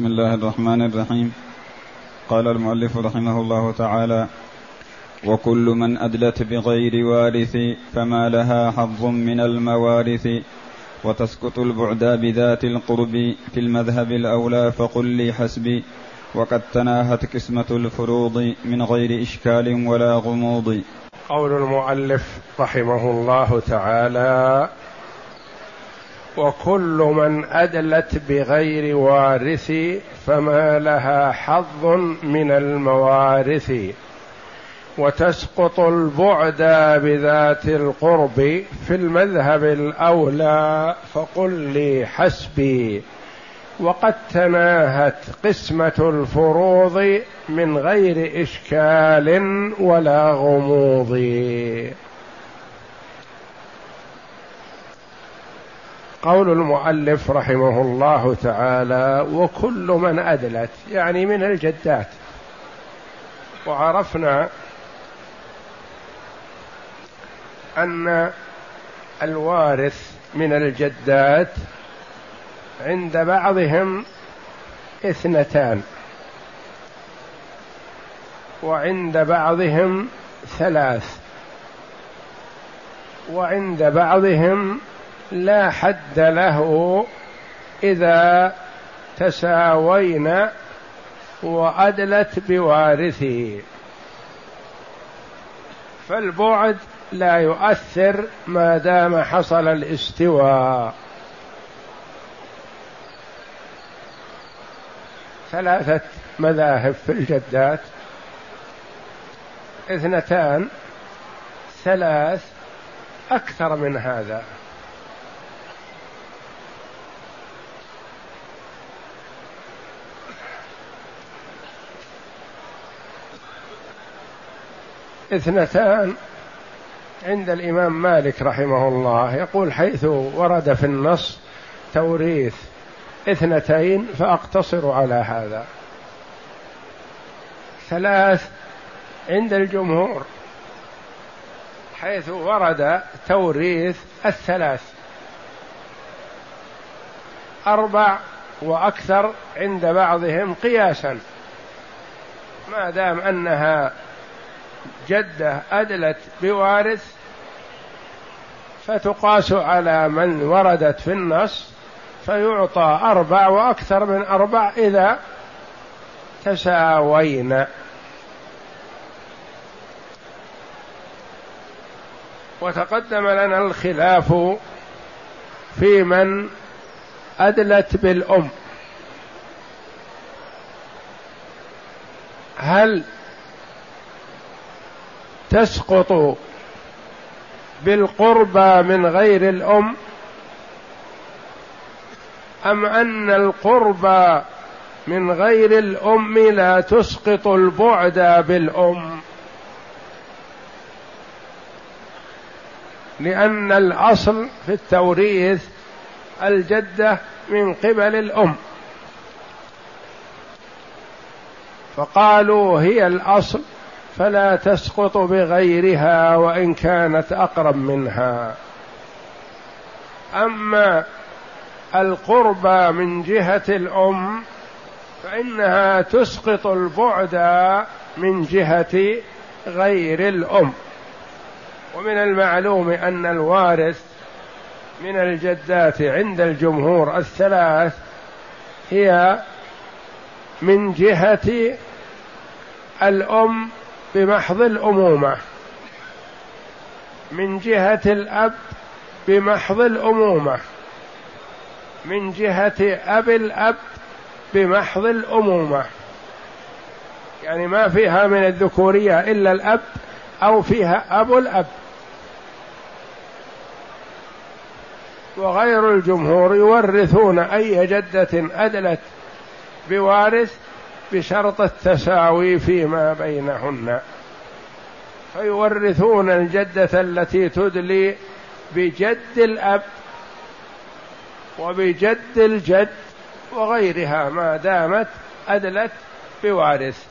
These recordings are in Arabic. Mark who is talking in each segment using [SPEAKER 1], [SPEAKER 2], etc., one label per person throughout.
[SPEAKER 1] بسم الله الرحمن الرحيم. قال المؤلف رحمه الله تعالى وكل من أدلت بغير وارث فما لها حظ من الموارث وتسقط البعدا بذات القرب في المذهب الأولى فقل لي حسبي وقد تناهت قسمة الفروض من غير إشكال ولا غموض.
[SPEAKER 2] قول المؤلف رحمه الله تعالى وكل من أدلت بغير وارث فما لها حظ من الموارث. وتسقط البعد بذات القرب في المذهب الأولى فقل لي حسبي. وقد تناهت قسمة الفروض من غير إشكال ولا غموض. قول المؤلف رحمه الله تعالى وكل من أدلت يعني من الجدات. وعرفنا أن الوارث من الجدات عند بعضهم اثنتان. وعند بعضهم ثلاث. وعند بعضهم لا حد له إذا تساوين وأدلت بوارثه. فالبعد لا يؤثر ما دام حصل الاستواء. ثلاثة مذاهب في الجدات. اثنتان. ثلاث أكثر من هذا. اثنتان عند الإمام مالك رحمه الله. يقول حيث ورد في النص توريث اثنتين فأقتصر على هذا. ثلاث عند الجمهور حيث ورد توريث الثلاث. أربع وأكثر عند بعضهم قياسا. ما دام أنها جدة أدلت بوارث فتقاس على من وردت في النص فيعطى أربع وأكثر من أربع إذا تساوين وتقدم لنا الخلاف في من أدلت بالأم. هل تسقط بالقربى من غير الأم أم أن القربى من غير الأم لا تسقط البعد بالأم؟ لأن الأصل في التوريث الجدة من قبل الأم. فقالوا هي الأصل فلا تسقط بغيرها وإن كانت أقرب منها. أما القربى من جهة الأم فإنها تسقط البعد من جهة غير الأم. ومن المعلوم أن الوارث من الجدات عند الجمهور الثلاث هي من جهة الأم بمحض الأمومة. من جهة الأب بمحض الأمومة. من جهة أب الأب بمحض الأمومة. يعني ما فيها من الذكورية إلا الأب أو فيها أب الأب. وغير الجمهور يورثون أي جدة أدلت بوارث بشرط التساوي فيما بينهن. فيورثون الجدة التي تدلي بجد الأب وبجد الجد وغيرها ما دامت أدلت بوارث.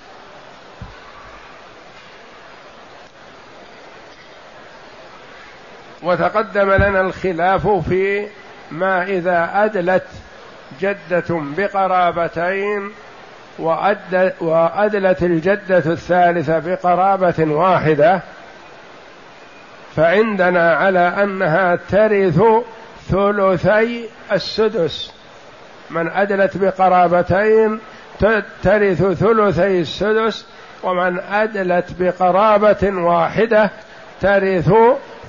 [SPEAKER 2] وتقدم لنا الخلاف في ما إذا أدلت جدة بقرابتين وأدلت الجدة الثالثة بقرابة واحدة فعندنا على أنها ترث ثلثي السدس. من أدلت بقرابتين ترث ثلثي السدس ومن أدلت بقرابة واحدة ترث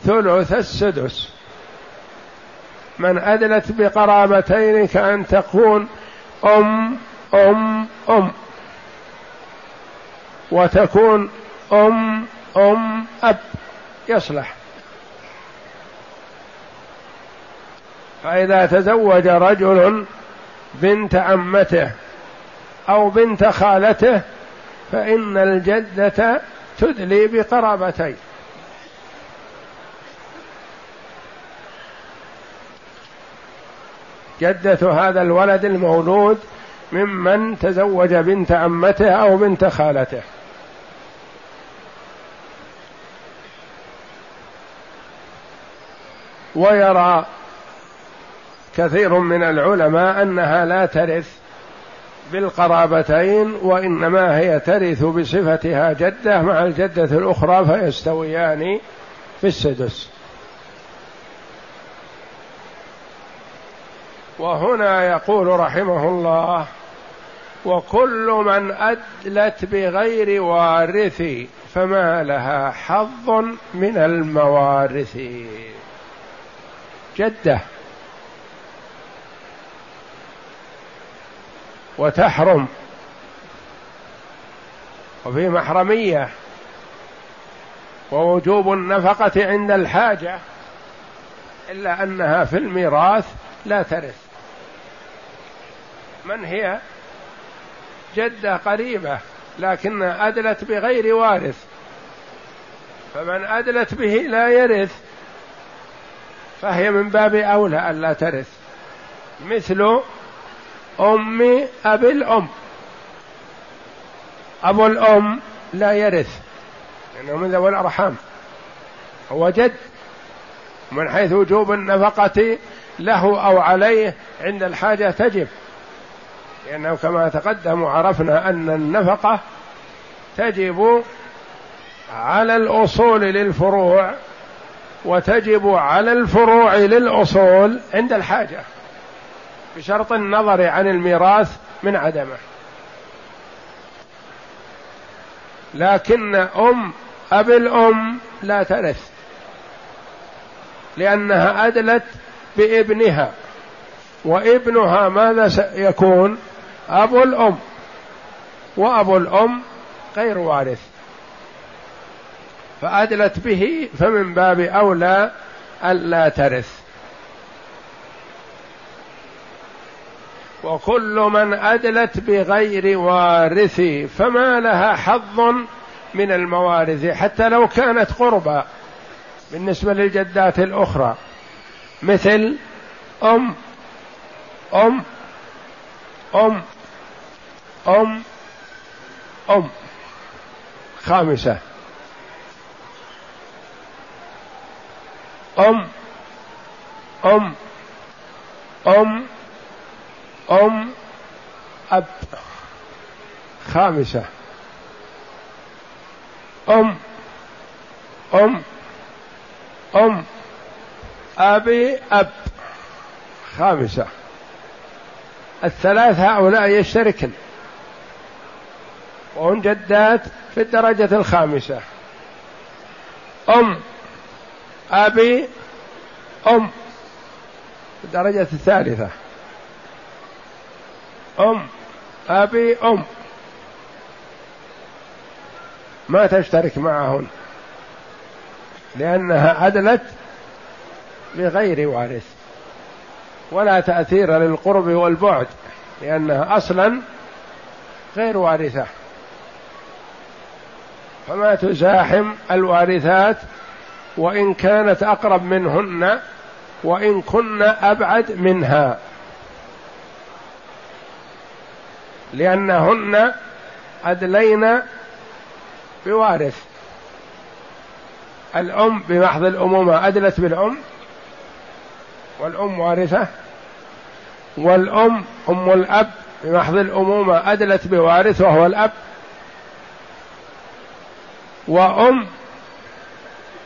[SPEAKER 2] ثلث السدس. من أدلت بقرابتين كأن تكون أم أم أم. وتكون أم أم أب. يصلح. فإذا تزوج رجل بنت عمته أو بنت خالته فإن الجدة تدلي بقرابتين. جدة هذا الولد المولود ممن تزوج بنت عمته أو بنت خالته. ويرى كثير من العلماء أنها لا ترث بالقرابتين وإنما هي ترث بصفتها جدة مع الجدة الأخرى فيستويان في السدس. وهنا يقول رحمه الله وكل من أدلت بغير وارث فما لها حظ من الموارث. جدة. وتحرم. وفي محرمية. ووجوب النفقة عند الحاجة. إلا أنها في الميراث لا ترث. من هي؟ جدة قريبة لكن أدلت بغير وارث. فمن أدلت به لا يرث فهي من باب أولى الا ترث. مثل أم أبي الأم. أبو الأم لا يرث لأنه من ذوي الأرحام. هو جد من حيث وجوب النفقة له أو عليه عند الحاجة تجب. لأنه كما تقدم وعرفنا أن النفقة تجب على الأصول للفروع وتجب على الفروع للأصول عند الحاجة بشرط النظر عن الميراث من عدمه. لكن أم أب الأم لا ترث لأنها أدلت بابنها. وابنها ماذا سيكون؟ أبو الأم. وأبو الأم غير وارث. فأدلت به فمن باب أولى الا ترث. وكل من أدلت بغير وارث فما لها حظ من الموارث حتى لو كانت قربى بالنسبة للجدات الأخرى. مثل أم أم أم أم أم. خامسة. أم أم. أم أم. أب. خامسة. أم أم. أم. أبي أب. خامسة. الثلاث هؤلاء يشتركن. وهم جدات في الدرجة الخامسة. أم أبي أم في الدرجة الثالثة. أم أبي أم. ما تشترك معهن لأنها أدلت بغير وارث ولا تأثير للقرب والبعد لأنها أصلا غير وارثة. فما تزاحم الوارثات وإن كانت أقرب منهن وإن كن أبعد منها. لأنهن أدلين بوارث. الأم بمحض الأمومة أدلت بالأم والأم وارثة والأم أم الأب بمحض الأمومة أدلت بوارث وهو الأب. وأم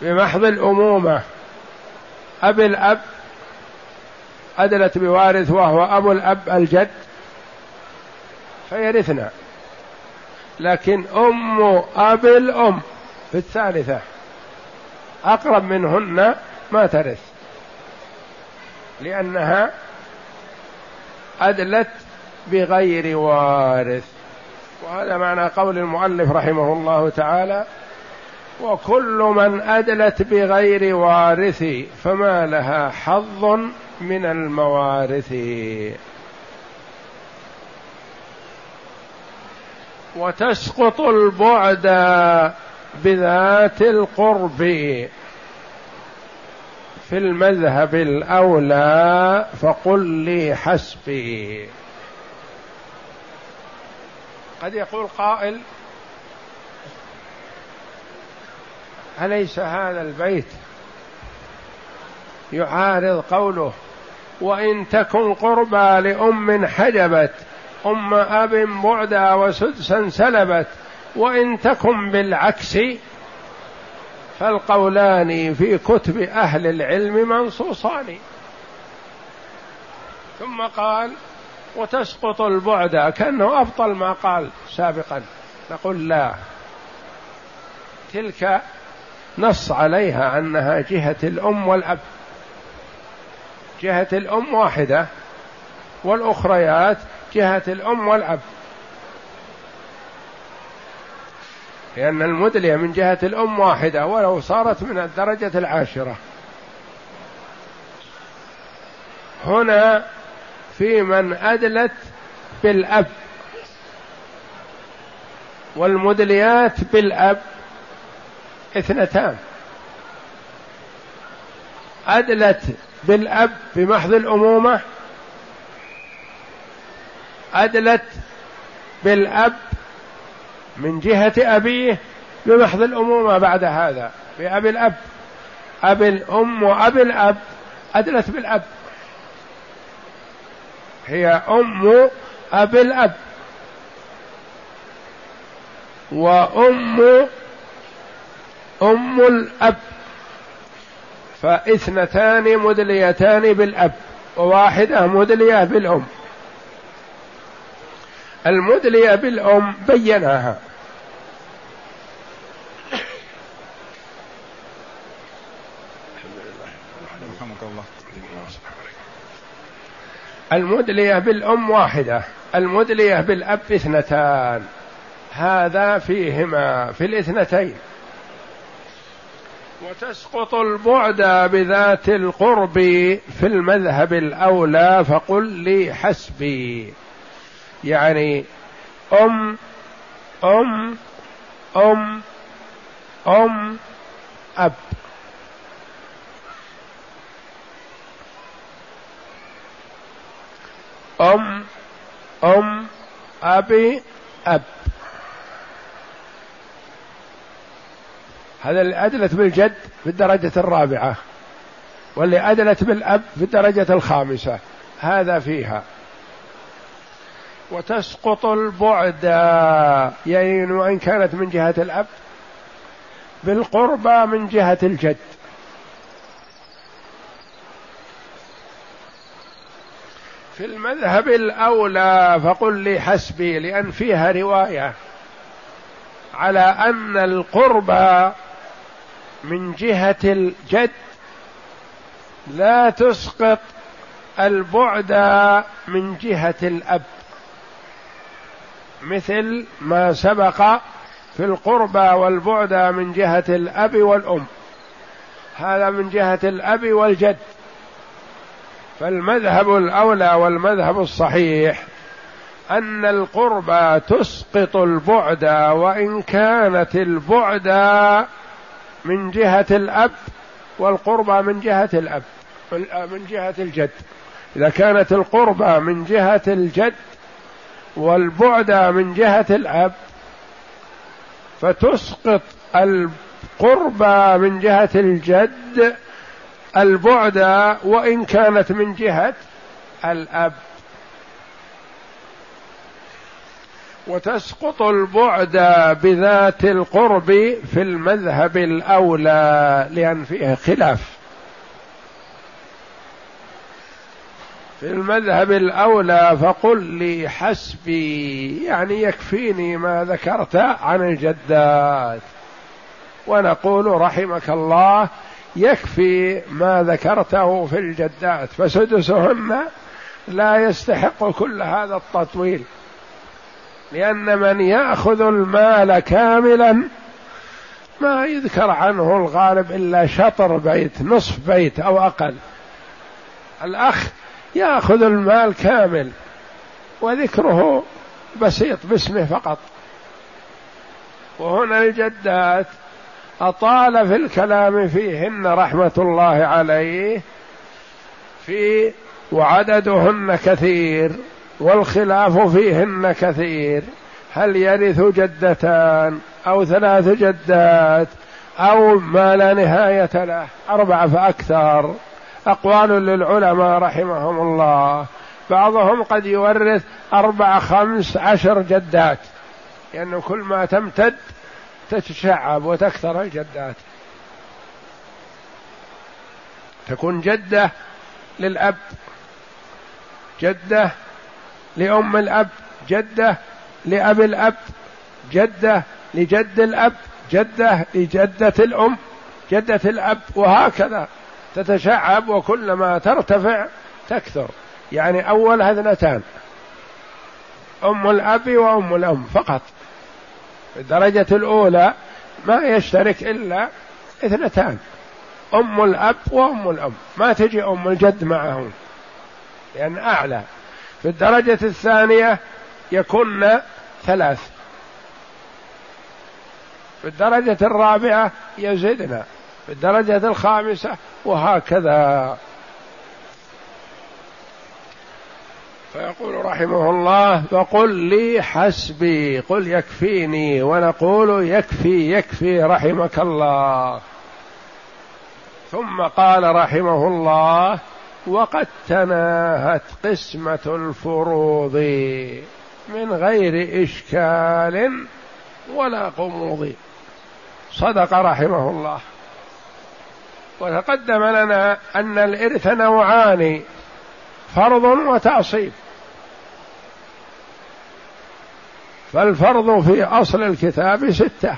[SPEAKER 2] بمحض الأمومة. أب الأب أدلت بوارث وهو أبو الأب الجد فيرثنا. لكن أم أب الأم في الثالثة أقرب منهن ما ترث. لأنها أدلت بغير وارث. وهذا معنى قول المؤلف رحمه الله تعالى وكل من أدلت بغير وارث فما لها حظ من الموارث. وتسقط البعد بذات القرب في المذهب الأولى فقل لي حسبي. قد يقول قائل أليس هذا البيت يعارض قوله وإن تكن قربى لأم حجبت أم أب بعدا وسدسا سلبت وإن تكن بالعكس فالقولان في كتب أهل العلم منصوصان. ثم قال وتسقط البعد كأنه أبطل ما قال سابقا. نقول لا. تلك نص عليها أنها جهة الأم والأب. جهة الأم واحدة والأخريات جهة الأم والأب. لأن المدلية من جهة الأم واحدة ولو صارت من الدرجة العاشرة. هنا في من أدلت بالأب والمدليات بالأب. اثنتان. أدلت بالأب بمحض الأمومة. أدلت بالأب من جهة أبيه بمحض الأمومة بعد هذا بأب الأب. أب الأم وأب الأب. أدلت بالأب. هي أم أب الأب. وأم أم الأب. فاثنتان مدليتان بالأب وواحدة مدلية بالأم. المدلية بالأم بيناها. المدلية بالأم واحدة المدلية بالأب اثنتان. هذا فيهما في الاثنتين. وتسقط البعد بذات القرب في المذهب الأولى فقل لي حسبي. يعني أم أم أم أم أب. أم أم أبي أب. هذا اللي أدلت بالجد في الدرجة الرابعة واللي أدلت بالأب في الدرجة الخامسة. هذا فيها. وتسقط البعد يعني وإن كانت من جهة الأب بالقربى من جهة الجد. في المذهب الأولى فقل لي حسبي لأن فيها رواية على أن القربى من جهة الجد لا تسقط البعد من جهة الأب. مثل ما سبق في القربى والبعد من جهة الأب والأم. هذا من جهة الأب والجد. فالمذهب الأولى والمذهب الصحيح أن القربى تسقط البعد وإن كانت البعد من جهة الأب والقربى من جهة الأب من جهة الجد. إذا كانت القربى من جهة الجد والبعد من جهة الأب فتسقط القربى من جهة الجد البعد وإن كانت من جهة الأب. وتسقط البعد بذات القرب في المذهب الأولى لأن فيه خلاف. في المذهب الأولى فقل لي حسبي يعني يكفيني ما ذكرت عن الجدات. ونقول رحمك الله يكفي ما ذكرته في الجدات. فسدسهن لا يستحق كل هذا التطويل. لأن من يأخذ المال كاملا ما يذكر عنه الغالب إلا شطر بيت نصف بيت أو أقل. الأخ يأخذ المال كامل وذكره بسيط باسمه فقط. وهنا الجدات أطال في الكلام فيهن رحمة الله عليه في وعددهن كثير. والخلاف فيهن كثير. هل يرث جدتان أو ثلاث جدات أو ما لا نهاية له؟ أربعة فأكثر. أقوال للعلماء رحمهم الله. بعضهم قد يورث أربع خمس عشر جدات. لأنه كل ما تمتد تتشعب وتكثر الجدات. تكون جدة للأب جدة لأم الأب جدة لأب الأب جدة لجد الأب جدة لجدة الأم جدة الأب وهكذا تتشعب وكلما ترتفع تكثر. يعني أولها اثنتان أم الأب وأم الأم فقط. الدرجة الأولى ما يشترك إلا اثنتان أم الأب وأم الأم. ما تجي أم الجد معهم لأن أعلى. في الدرجة الثانية يكن ثلاث. في الدرجة الرابعة يزدنا في الدرجة الخامسة وهكذا. فيقول رحمه الله فقل لي حسبي قل يكفيني ونقول يكفي يكفي رحمك الله. ثم قال رحمه الله وقد تناهت قسمة الفروض من غير إشكال ولا غموض. صدق رحمه الله. وتقدم لنا أن الإرث نوعان فرض وتعصيب فالفرض في أصل الكتاب ستة.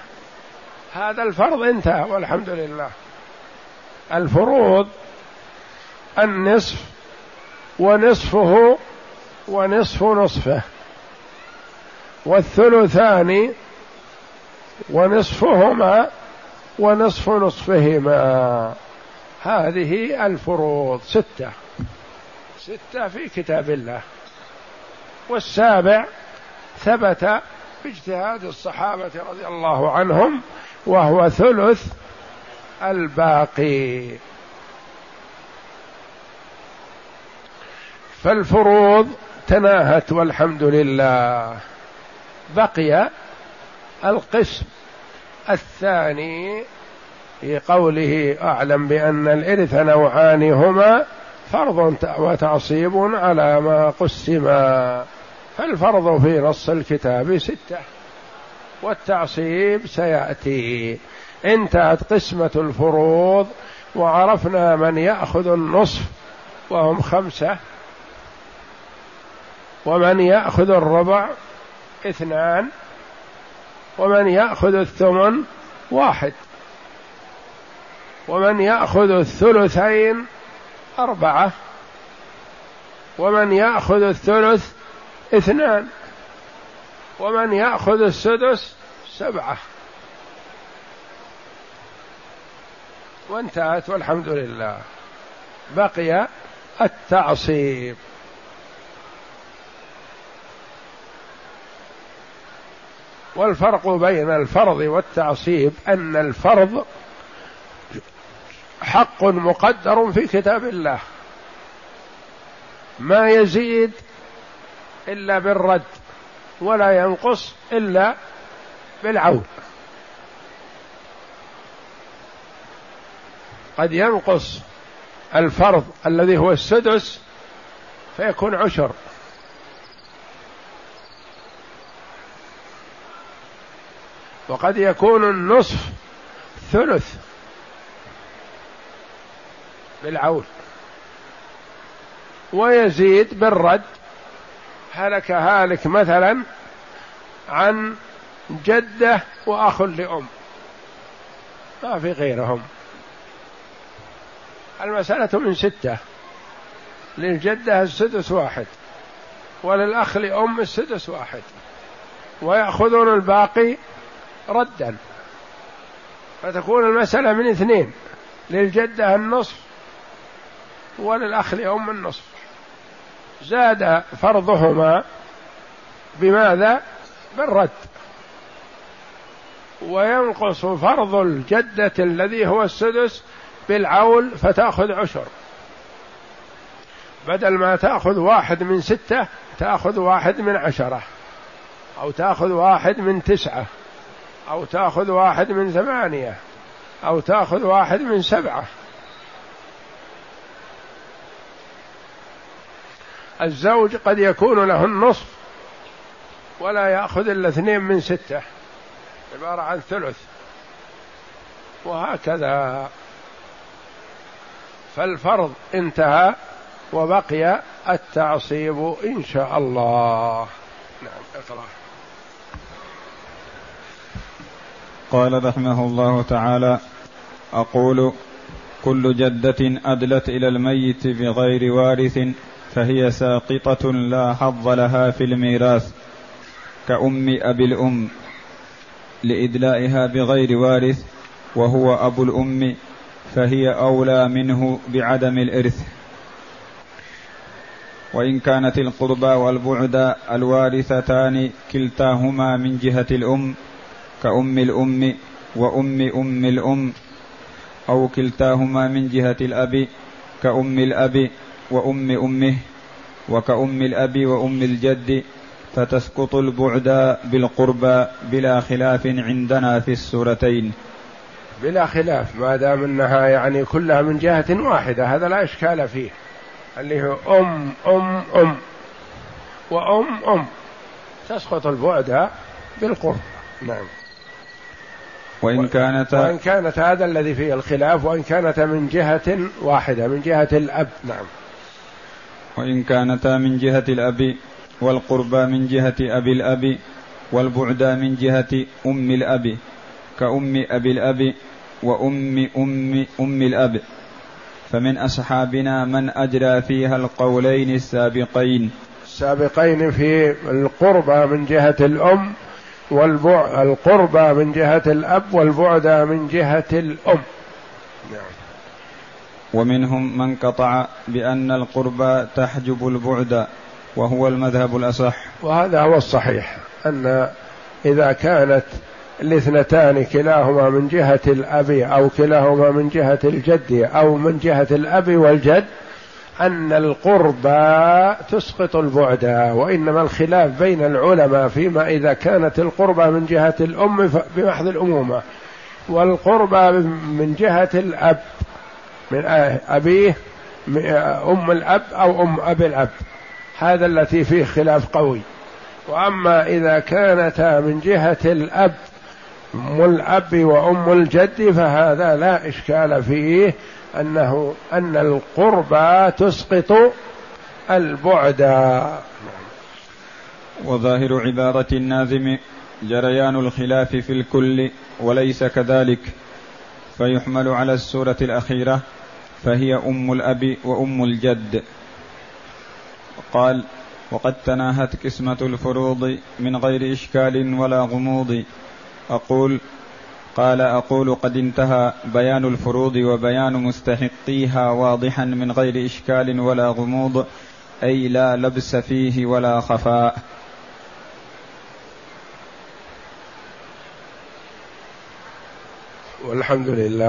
[SPEAKER 2] هذا الفرض انتهى والحمد لله. الفروض النصف ونصفه ونصف نصفه والثلثان ونصفهما ونصف نصفهما. هذه الفروض ستة. ستة في كتاب الله. والسابع ثبت باجتهاد الصحابة رضي الله عنهم وهو ثلث الباقي. فالفروض تناهت والحمد لله. بقي القسم الثاني في قوله أعلم بأن الإرث نوعان هما فرض وتعصيب على ما قسما فالفرض في نص الكتاب ستة والتعصيب سيأتي. انتهت قسمة الفروض وعرفنا من يأخذ النصف وهم خمسة. ومن يأخذ الربع اثنان ومن يأخذ الثمن واحد ومن يأخذ الثلثين أربعة ومن يأخذ الثلث اثنان ومن يأخذ السدس سبعة. وانتهت والحمد لله. بقي التعصيب. والفرق بين الفرض والتعصيب أن الفرض حق مقدر في كتاب الله. ما يزيد إلا بالرد ولا ينقص إلا بالعود قد ينقص الفرض الذي هو السدس فيكون عشر. وقد يكون النصف ثلث بالعول ويزيد بالرد. هلك هالك مثلا عن جدة وأخ لأم. ما في غيرهم. المسألة من ستة. للجدة السدس واحد. وللأخ لأم السدس واحد. ويأخذون الباقي ردا. فتكون المسألة من اثنين للجدة النصف وللأخ لأم النصف. زاد فرضهما بماذا؟ بالرد. وينقص فرض الجدة الذي هو السدس بالعول فتأخذ عشر. بدل ما تأخذ واحد من ستة تأخذ واحد من عشرة أو تأخذ واحد من تسعة. أو تأخذ واحد من ثمانية أو تأخذ واحد من سبعة. الزوج قد يكون له النصف ولا يأخذ إلا اثنين من ستة عبارة عن ثلث. وهكذا. فالفرض انتهى وبقي التعصيب إن شاء الله. نعم اقرأ.
[SPEAKER 1] قال رحمه الله تعالى أقول كل جدة أدلت إلى الميت بغير وارث فهي ساقطة لا حظ لها في الميراث كأم أبي الأم لإدلائها بغير وارث وهو أبو الأم فهي أولى منه بعدم الإرث. وإن كانت القربى والبعد الوارثتان كلتاهما من جهة الأم كأم الأم وأم أم الأم أو كلتاهما من جهة الأب كأم الأب وأم أمه وكأم الأب وأم الجد فتسقط البعد بالقربى بلا خلاف عندنا في السورتين.
[SPEAKER 2] بلا خلاف ما دام إنها يعني كلها من جهة واحدة هذا لا إشكال فيه. اللي هو أم أم أم وأم أم. تسقط البعد بالقرب. نعم.
[SPEAKER 1] وإن كانت
[SPEAKER 2] وإن كانت هذا الذي فيه الخلاف وإن كانت من جهة واحدة من جهة الأب نعم.
[SPEAKER 1] وإن كانتا من جهة الأب والقربى من جهة أبي الأب والبعدى من جهة أم الأب كأم أبي الأب وأم أم أم الأب. فمن أصحابنا من أجرى فيها القولين السابقين.
[SPEAKER 2] السابقين في القربى من جهة الأم والبع القربى من جهة الأب والبعد من جهة الأم نعم.
[SPEAKER 1] ومنهم من قطع بأن القربى تحجب البعد وهو المذهب الأصح
[SPEAKER 2] وهذا هو الصحيح أن إذا كانت الاثنتان كلاهما من جهة الأب أو كلاهما من جهة الجد أو من جهة الأب والجد أن القربى تسقط البعد وإنما الخلاف بين العلماء فيما إذا كانت القربى من جهة الأم بمحض الأمومة والقربى من جهة الأب من أبيه أم الأب أو أم أبي الأب. هذا التي فيه خلاف قوي. وأما إذا كانتا من جهة الأب أم الأب وأم الجد فهذا لا إشكال فيه أنه أن القربى تسقط البعد.
[SPEAKER 1] وظاهر عبارة الناظم جريان الخلاف في الكل وليس كذلك فيحمل على السورة الأخيرة فهي أم الأب وأم الجد. قال وقد تناهت قسمة الفروض من غير إشكال ولا غموض أقول قال أقول قد انتهى بيان الفروض وبيان مستحقيها واضحا من غير إشكال ولا غموض أي لا لبس فيه ولا خفاء.
[SPEAKER 2] والحمد لله.